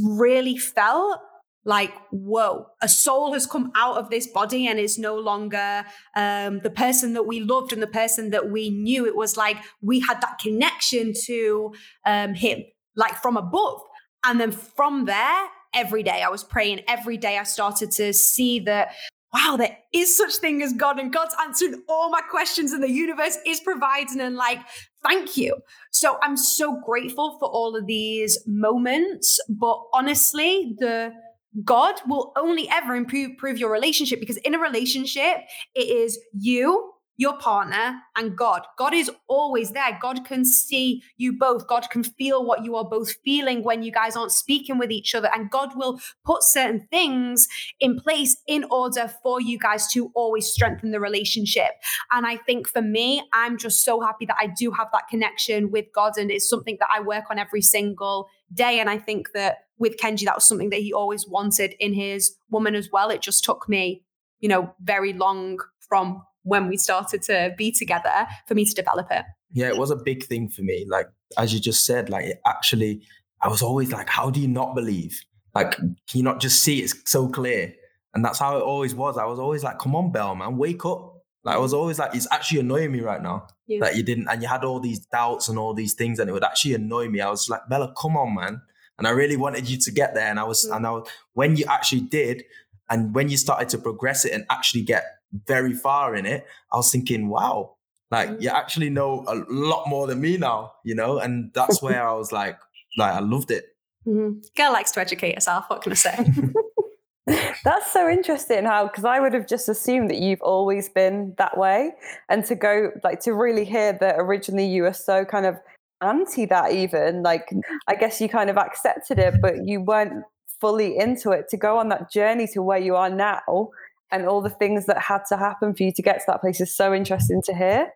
really felt like, whoa, a soul has come out of this body and is no longer um, the person that we loved and the person that we knew. It was like we had that connection to um, him, like from above. And then from there, every day I was praying, every day I started to see that wow, there is such thing as God and God's answering all my questions and the universe is providing and like, thank you. So I'm so grateful for all of these moments. But honestly, the God will only ever improve, improve your relationship because in a relationship, it is you your partner and God. God is always there. God can see you both. God can feel what you are both feeling when you guys aren't speaking with each other. And God will put certain things in place in order for you guys to always strengthen the relationship. And I think for me, I'm just so happy that I do have that connection with God. And it's something that I work on every single day. And I think that with Kenji, that was something that he always wanted in his woman as well. It just took me, you know, very long from when we started to be together for me to develop it. Yeah, it was a big thing for me. Like, as you just said, like, it actually, I was always like, how do you not believe? Like, can you not just see it's so clear? And that's how it always was. I was always like, come on, Bell, man, wake up. Like, I was always like, it's actually annoying me right now yeah. that you didn't, and you had all these doubts and all these things, and it would actually annoy me. I was like, Bella, come on, man. And I really wanted you to get there. And I was, mm. and I was, when you actually did, and when you started to progress it and actually get very far in it, I was thinking, wow, like you mm-hmm. actually know a lot more than me now, you know? And that's where I was like, like I loved it. Mm-hmm. Girl likes to educate herself. What can I say? That's so interesting how because I would have just assumed that you've always been that way, and to go like to really hear that originally you were so kind of anti that even like I guess you kind of accepted it, but you weren't fully into it. To go on that journey to where you are now, and all the things that had to happen for you to get to that place is so interesting to hear.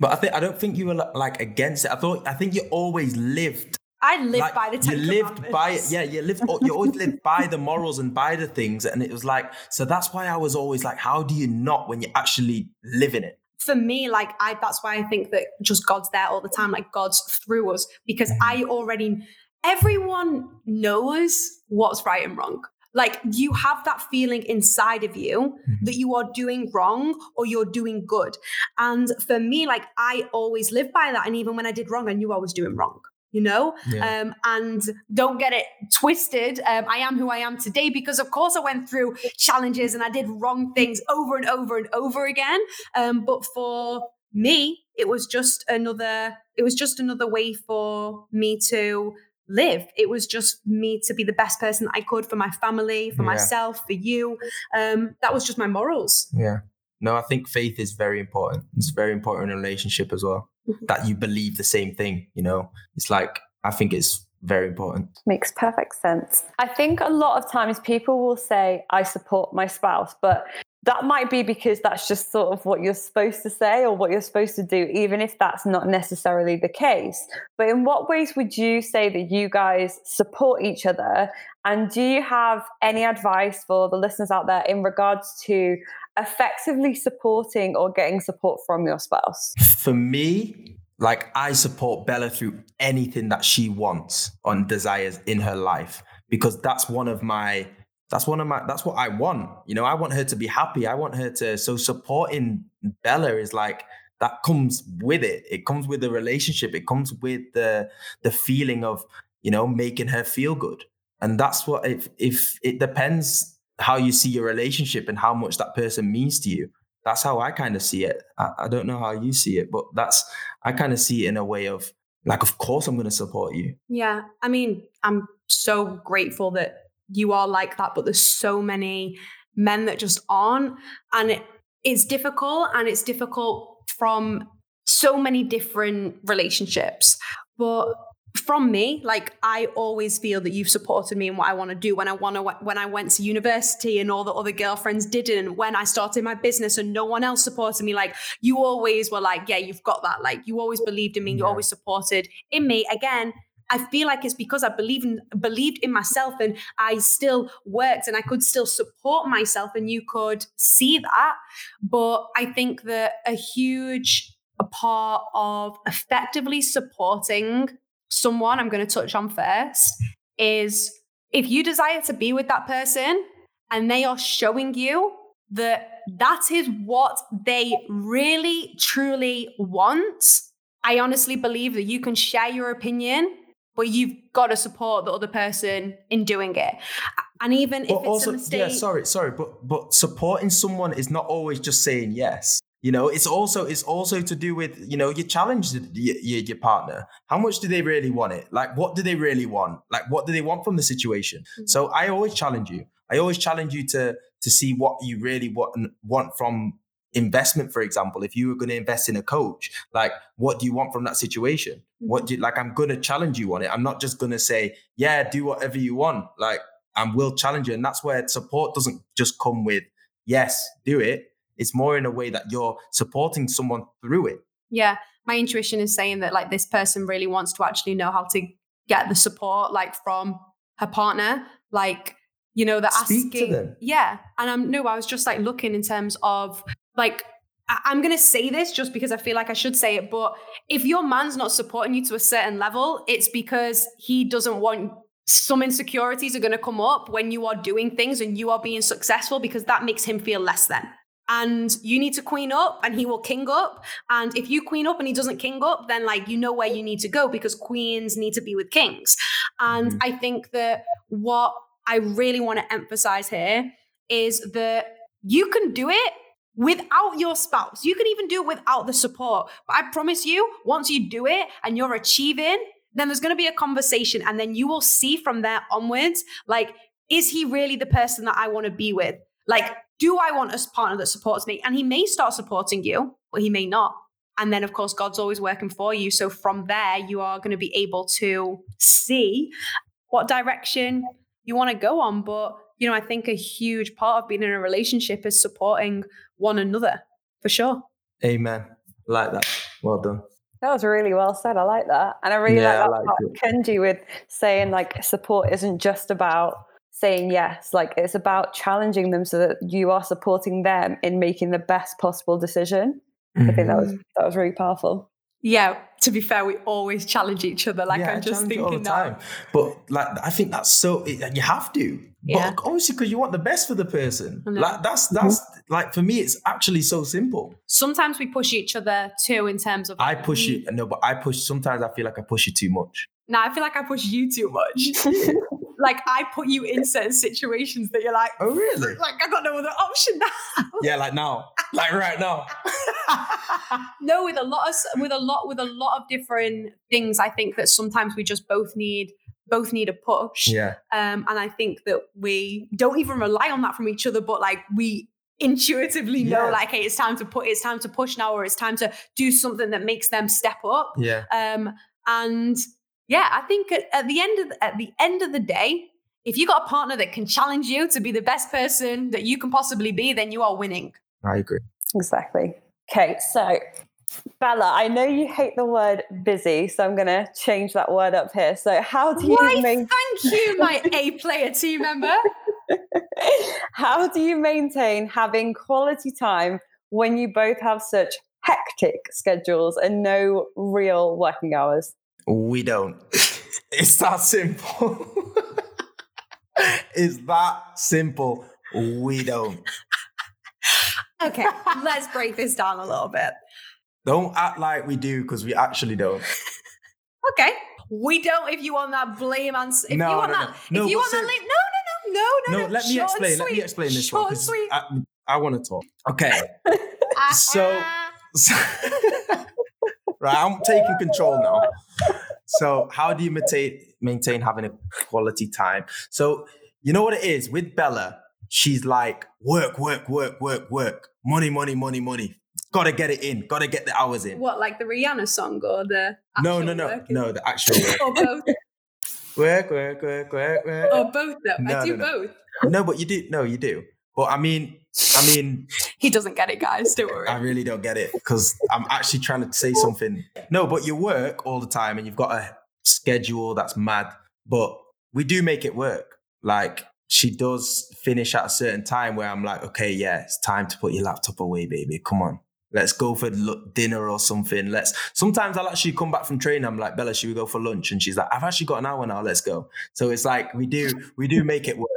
But I think I don't think you were like against it. I thought I think you always lived. I lived like, by the Ten You lived by it. Yeah, you lived. Oh, you always lived by the morals and by the things, and it was like so. That's why I was always like, how do you not when you actually live in it? for me, like I, that's why I think that just God's there all the time, like God's through us, because I already, everyone knows what's right and wrong. Like you have that feeling inside of you mm-hmm. that you are doing wrong or you're doing good. And for me, like I always live by that. And even when I did wrong, I knew I was doing wrong you know yeah. um, and don't get it twisted um, i am who i am today because of course i went through challenges and i did wrong things over and over and over again um, but for me it was just another it was just another way for me to live. It was just me to be the best person i could for my family for yeah. myself for you. Um, that was just my morals. Yeah. No i think faith is very important. It's very important in a relationship as well mm-hmm. that you believe the same thing you know? It's like i think it's very important. Makes perfect sense. I think a lot of times people will say i support my spouse but that might be because that's just sort of what you're supposed to say or what you're supposed to do, even if that's not necessarily the case. But in what ways would you say that you guys support each other? And do you have any advice for the listeners out there in regards to effectively supporting or getting support from your spouse? For me, like I support Bella through anything that she wants and desires in her life because that's one of my that's one of my that's what I want. You know, I want her to be happy. I want her to so supporting Bella is like that comes with it. It comes with the relationship. It comes with the the feeling of, you know, making her feel good. And that's what if if it depends how you see your relationship and how much that person means to you. That's how I kind of see it. I, I don't know how you see it, but that's I kind of see it in a way of like, of course I'm gonna support you. Yeah. I mean, I'm so grateful that you are like that, but there's so many men that just aren't. And it, it's difficult and it's difficult from so many different relationships. But from me, like I always feel that you've supported me in what I want to do. When I want to, when I went to university and all the other girlfriends didn't, when I started my business and no one else supported me, like you always were like, yeah, you've got that. Like you always believed in me. You always supported in me. Again, I feel like it's because I believe in, believed in myself and I still worked and I could still support myself and you could see that. But I think that a huge part of effectively supporting someone I'm going to touch on first is if you desire to be with that person and they are showing you that that is what they really truly want, I honestly believe that you can share your opinion but you've got to support the other person in doing it. And even if it's also, a mistake. Yeah, sorry, sorry, but but supporting someone is not always just saying yes. You know, it's also it's also to do with you know you challenge your, your, your partner. How much do they really want it? Like, what do they really want? Like, what do they want from the situation? Mm-hmm. So I always challenge you. I always challenge you to to see what you really want want from investment for example if you were going to invest in a coach like what do you want from that situation what do you, like i'm to challenge you on it. I'm not just to say yeah do whatever you want. Like i will challenge you. And that's where support doesn't just come with yes do it. It's more in a way that you're supporting someone through it. Yeah. My intuition is saying that like this person really wants to actually know how to get the support like from her partner. Like you know the asking yeah. And i'm no i was just like looking in terms of like I'm going to say this just because I feel like I should say it, but if your man's not supporting you to a certain level, it's because he doesn't want some insecurities are going to come up when you are doing things and you are being successful because that makes him feel less than. And you need to queen up and he will king up. And if you queen up and he doesn't king up, then like you know where you need to go because queens need to be with kings. And mm-hmm. I think that what I really want to emphasize here is that you can do it without your spouse. You can even do it without the support. But I promise you, once you do it and you're achieving, then there's going to be a conversation. And then you will see from there onwards, like, is he really the person that I want to be with? Like, do I want a partner that supports me? And he may start supporting you, but he may not. And then, of course, God's always working for you. So from there, you are going to be able to see what direction you want to go on. But, you know, I think a huge part of being in a relationship is supporting one another for sure. Amen. Like that. Well done. That was really well said. I like that. And I really yeah, like that part Kenji with saying like support isn't just about saying yes. Like it's about challenging them so that you are supporting them in making the best possible decision. Mm-hmm. I think that was mm-hmm. that was really powerful. Yeah, to be fair, we always challenge each other. Like yeah, I'm just challenge all thinking the time. But like, I think that's so you have to. Yeah. But obviously, because you want the best for the person. Like that's that's like for me, it's actually so simple. Sometimes we push each other too in terms of I like, push you. No, but I push. Sometimes I feel like I push you too much. No, I feel like I push you too much. like I put you in certain situations that you're like, Oh, really? like I got no other option now. yeah, like now, like right now. no, with a lot of with a lot with a lot of different things, I think that sometimes we just both need both need a push. Yeah, Um, and I think that we don't even rely on that from each other, but like we intuitively know, Yeah. like, hey, it's time to put, it's time to push now, or it's time to do something that makes them step up. yeah. Um, and yeah, I think at, at the end of the, at the end of the day, if you got a partner that can challenge you to be the best person that you can possibly be, then you are winning. I agree. Exactly. Okay, so Bella, I know you hate the word busy, so I'm going to change that word up here. So, how do you Why? main- Thank you, my A player team member. how do you maintain having quality time when you both have such hectic schedules and no real working hours? We don't. it's that simple. it's that simple. We don't. Okay, let's break this down a little bit. Don't act like we do because we actually don't. Okay, we don't. If you want that blame answer, if No, you want no, that, no. No, if you want that, blame, no, no, no, no, no, No, let me explain. Let me explain this Short one. sweet. I, I want to talk. Okay. Uh, so- uh. right, I'm taking control now. So, how do you maintain maintain having a quality time? So, you know what it is with Bella. She's like work, work, work, work, work, money, money, money, money. Got to get it in. Got to get the hours in. What, like the Rihanna song or the No, no, no, no. The actual work. or both, work, work, work, work, work. or both though. No, I do no, no. both. No, but you do. No, you do. But I mean, I mean, He doesn't get it, guys. Don't worry. I really don't get it because I'm actually trying to say something. No, but you work all the time and you've got a schedule that's mad. But we do make it work. Like she does finish at a certain time where I'm like, okay, yeah, it's time to put your laptop away, baby. Come on. Let's go for dinner or something. Let's. Sometimes I'll actually come back from training. I'm like, Bella, should we go for lunch? And she's like, I've actually got an hour now. Let's go. So it's like we do, we do make it work,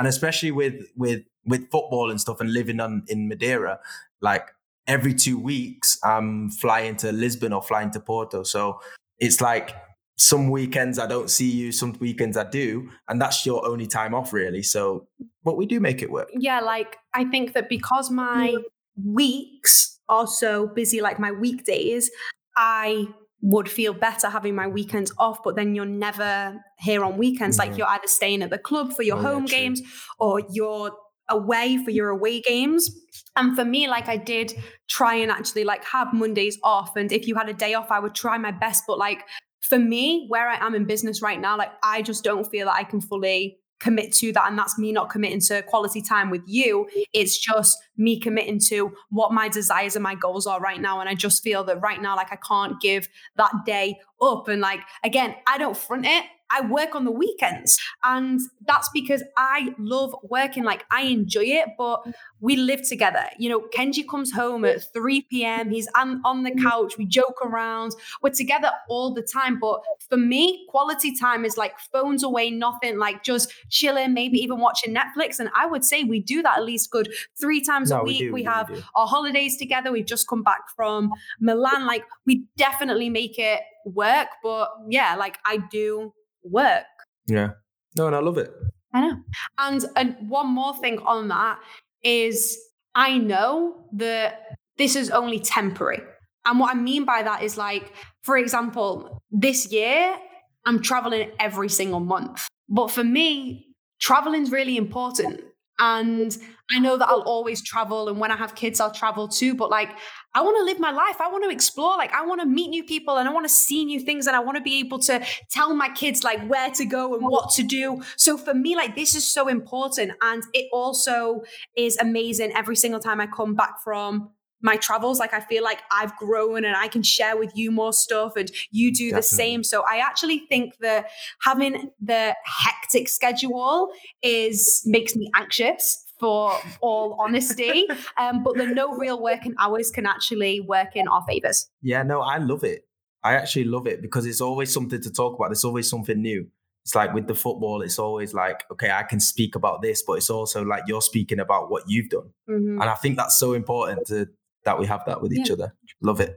and especially with with with football and stuff, and living on in Madeira, like every two weeks, I'm flying to Lisbon or flying to Porto. So it's like some weekends I don't see you, some weekends I do, and that's your only time off, really. So, but we do make it work. yeah, like I think that because my weeks are so busy, like my weekdays, I would feel better having my weekends off, but then you're never here on weekends. Like Mhm. you're either staying at the club for your Oh, home true. games or you're away for your away games. And for me, like I did try and actually like have Mondays off. And if you had a day off, I would try my best. But like for me, where I am in business right now, like I just don't feel that I can fully commit to that. And that's me not committing to quality time with you. It's just me committing to what my desires and my goals are right now. And I just feel that right now, like I can't give that day up. And like, again, I don't front it. I work on the weekends. And that's because I love working. Like I enjoy it, but we live together. You know, Kenji comes home at 3 p.m. He's on, on the mm-hmm. couch. We joke around. We're together all the time. But for me, quality time is like phones away, nothing, like just chilling, maybe even watching Netflix. And I would say we do that at least good three times a No, week. we do. we have do. our holidays together. We've just come back from Milan. Like we definitely make it work. But yeah, like I do work. Yeah. No, and I love it. I know. And and one more thing on that is I know that this is only temporary. And what I mean by that is like, for example, this year I'm traveling every single month. But for me, traveling's really important. And I know that I'll always travel. And when I have kids, I'll travel too. But like, I want to live my life. I want to explore. Like, I want to meet new people and I want to see new things. And I want to be able to tell my kids like where to go and what to do. So for me, like, this is so important. And it also is amazing every single time I come back from my travels like i feel like i've grown and i can share with you more stuff and you do the same so i actually think that having the hectic schedule is makes me anxious for all honesty. Um, but the no real working hours can actually work in our favors. Yeah, no, I love it. I actually love it because it's always something to talk about. There's always something new. It's like with the football, it's always like, okay, I can speak about this, but it's also like you're speaking about what you've done. Mm-hmm. And I think that's so important to that we have that with each other. Love it.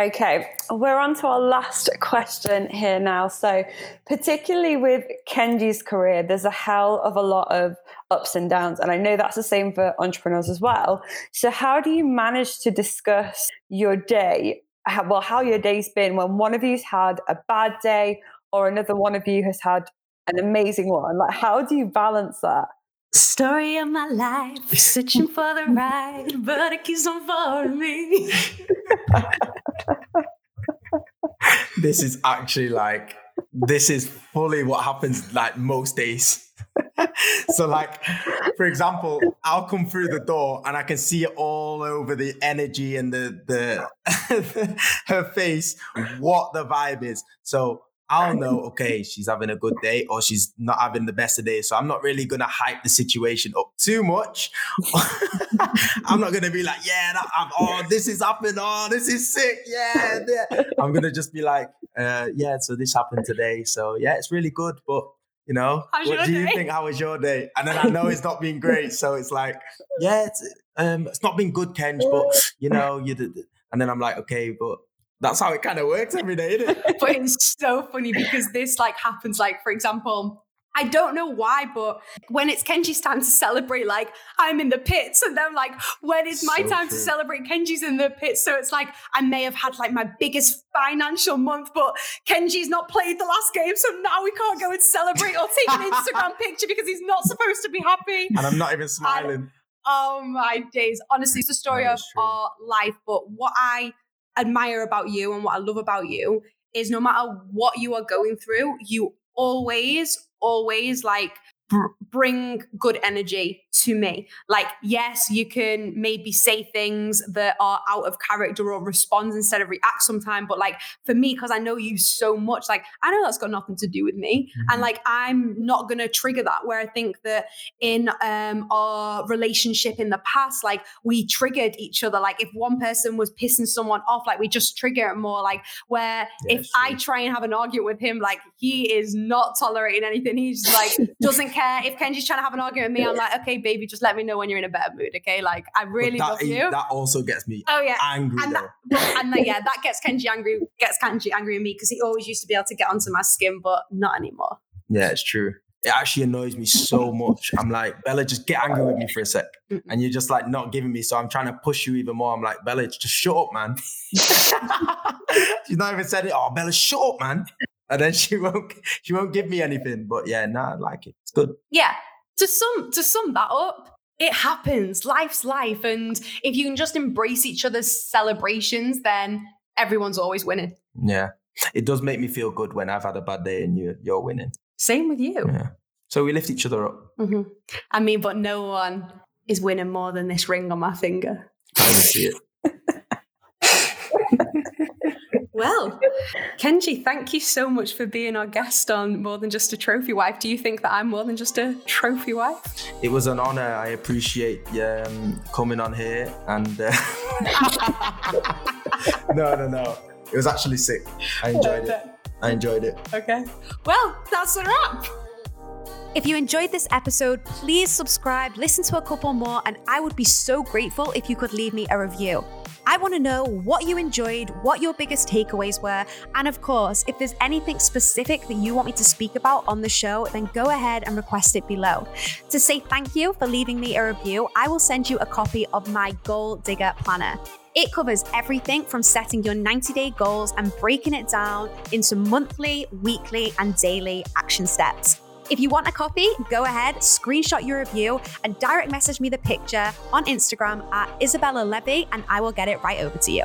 Okay, we're on to our last question here now. So, particularly with Kenji's career, there's a hell of a lot of ups and downs. And I know that's the same for entrepreneurs as well. So, how do you manage to discuss your day? How, well, how your day's been when one of you's had a bad day or another one of you has had an amazing one? Like, how do you balance that? Story of my life, searching for the right, but it keeps on following me. This is actually like this is fully what happens like most days. so like for example, I'll come through the door and I can see it all over the energy and the the her face what the vibe is. So I'll know, okay, she's having a good day or she's not having the best of days. So I'm not really gonna hype the situation up too much. I'm not gonna be like, yeah, that, I'm, oh, this is happening. Oh, this is sick. Yeah, yeah. I'm gonna just be like, uh, yeah. So this happened today. So yeah, it's really good. But you know, How's what do you day? think? How was your day? And then I know it's not been great. So it's like, yeah, it's um, it's not been good, Kenj. But you know, you did. And then I'm like, okay, but that's how it kind of works every day, isn't it? but it's so funny because this like happens like for example I don't know why, but when it's Kenji's time to celebrate, like I'm in the pits, and then like when is my So time to celebrate? Kenji's in the pits, so it's like I may have had like my biggest financial month, but Kenji's not played the last game, so now we can't go and celebrate or take an Instagram picture because he's not supposed to be happy. And I'm not even smiling. Oh my days. Honestly, it's the story of true. our life. But what I admire about you and what I love about you is no matter what you are going through, you always, always like br- bring good energy to me. Like, yes, you can maybe say things that are out of character or respond instead of react sometime. But like for me, because I know you so much, like I know that's got nothing to do with me. Mm-hmm. And like I'm not gonna trigger that where I think that in um our relationship in the past, like we triggered each other. Like if one person was pissing someone off, like we just trigger it more. Like where if it's I try and have an argument with him, like he is not tolerating anything. He's like doesn't care. If Kenji's trying to have an argument with me, I'm like, okay, baby, just let me know when you're in a better mood. Okay. Like I really that, love you. That also gets me oh yeah. angry And though. that, and that, yeah, that gets Kenji angry. Gets Kenji angry with me because he always used to be able to get onto my skin, but not anymore. Yeah, it's true. It actually annoys me so much. I'm like, Bella, just get angry with me for a sec. And you're just like not giving me. So I'm trying to push you even more. I'm like, Bella, just shut up, man. She's not even said it. Oh, Bella, shut up, man. And then she won't she won't give me anything. But yeah, nah, I like it. It's good. yeah to sum to sum that up it happens life's life and if you can just embrace each other's celebrations then everyone's always winning Yeah. It does make me feel good when I've had a bad day and you you're winning. same with you Yeah. So we lift each other up. Mhm. i mean but no one is winning more than this ring on my finger I see it. well kenji thank you so much for being our guest on more than just a trophy wife do you think that i'm more than just a trophy wife It was an honor. I appreciate um, coming on here. And uh, no, no, no. It was actually sick. I enjoyed it. I enjoyed it. okay well that's a wrap If you enjoyed this episode, please subscribe, listen to a couple more, and I would be so grateful if you could leave me a review. I want to know what you enjoyed, what your biggest takeaways were, and of course, if there's anything specific that you want me to speak about on the show, then go ahead and request it below. To say thank you for leaving me a review, I will send you a copy of my Goal Digger Planner. It covers everything from setting your 90 day goals and breaking it down into monthly, weekly, and daily action steps. If you want a copy, go ahead, screenshot your review, and direct message me the picture on Instagram at Izabella Levy, and I will get it right over to you.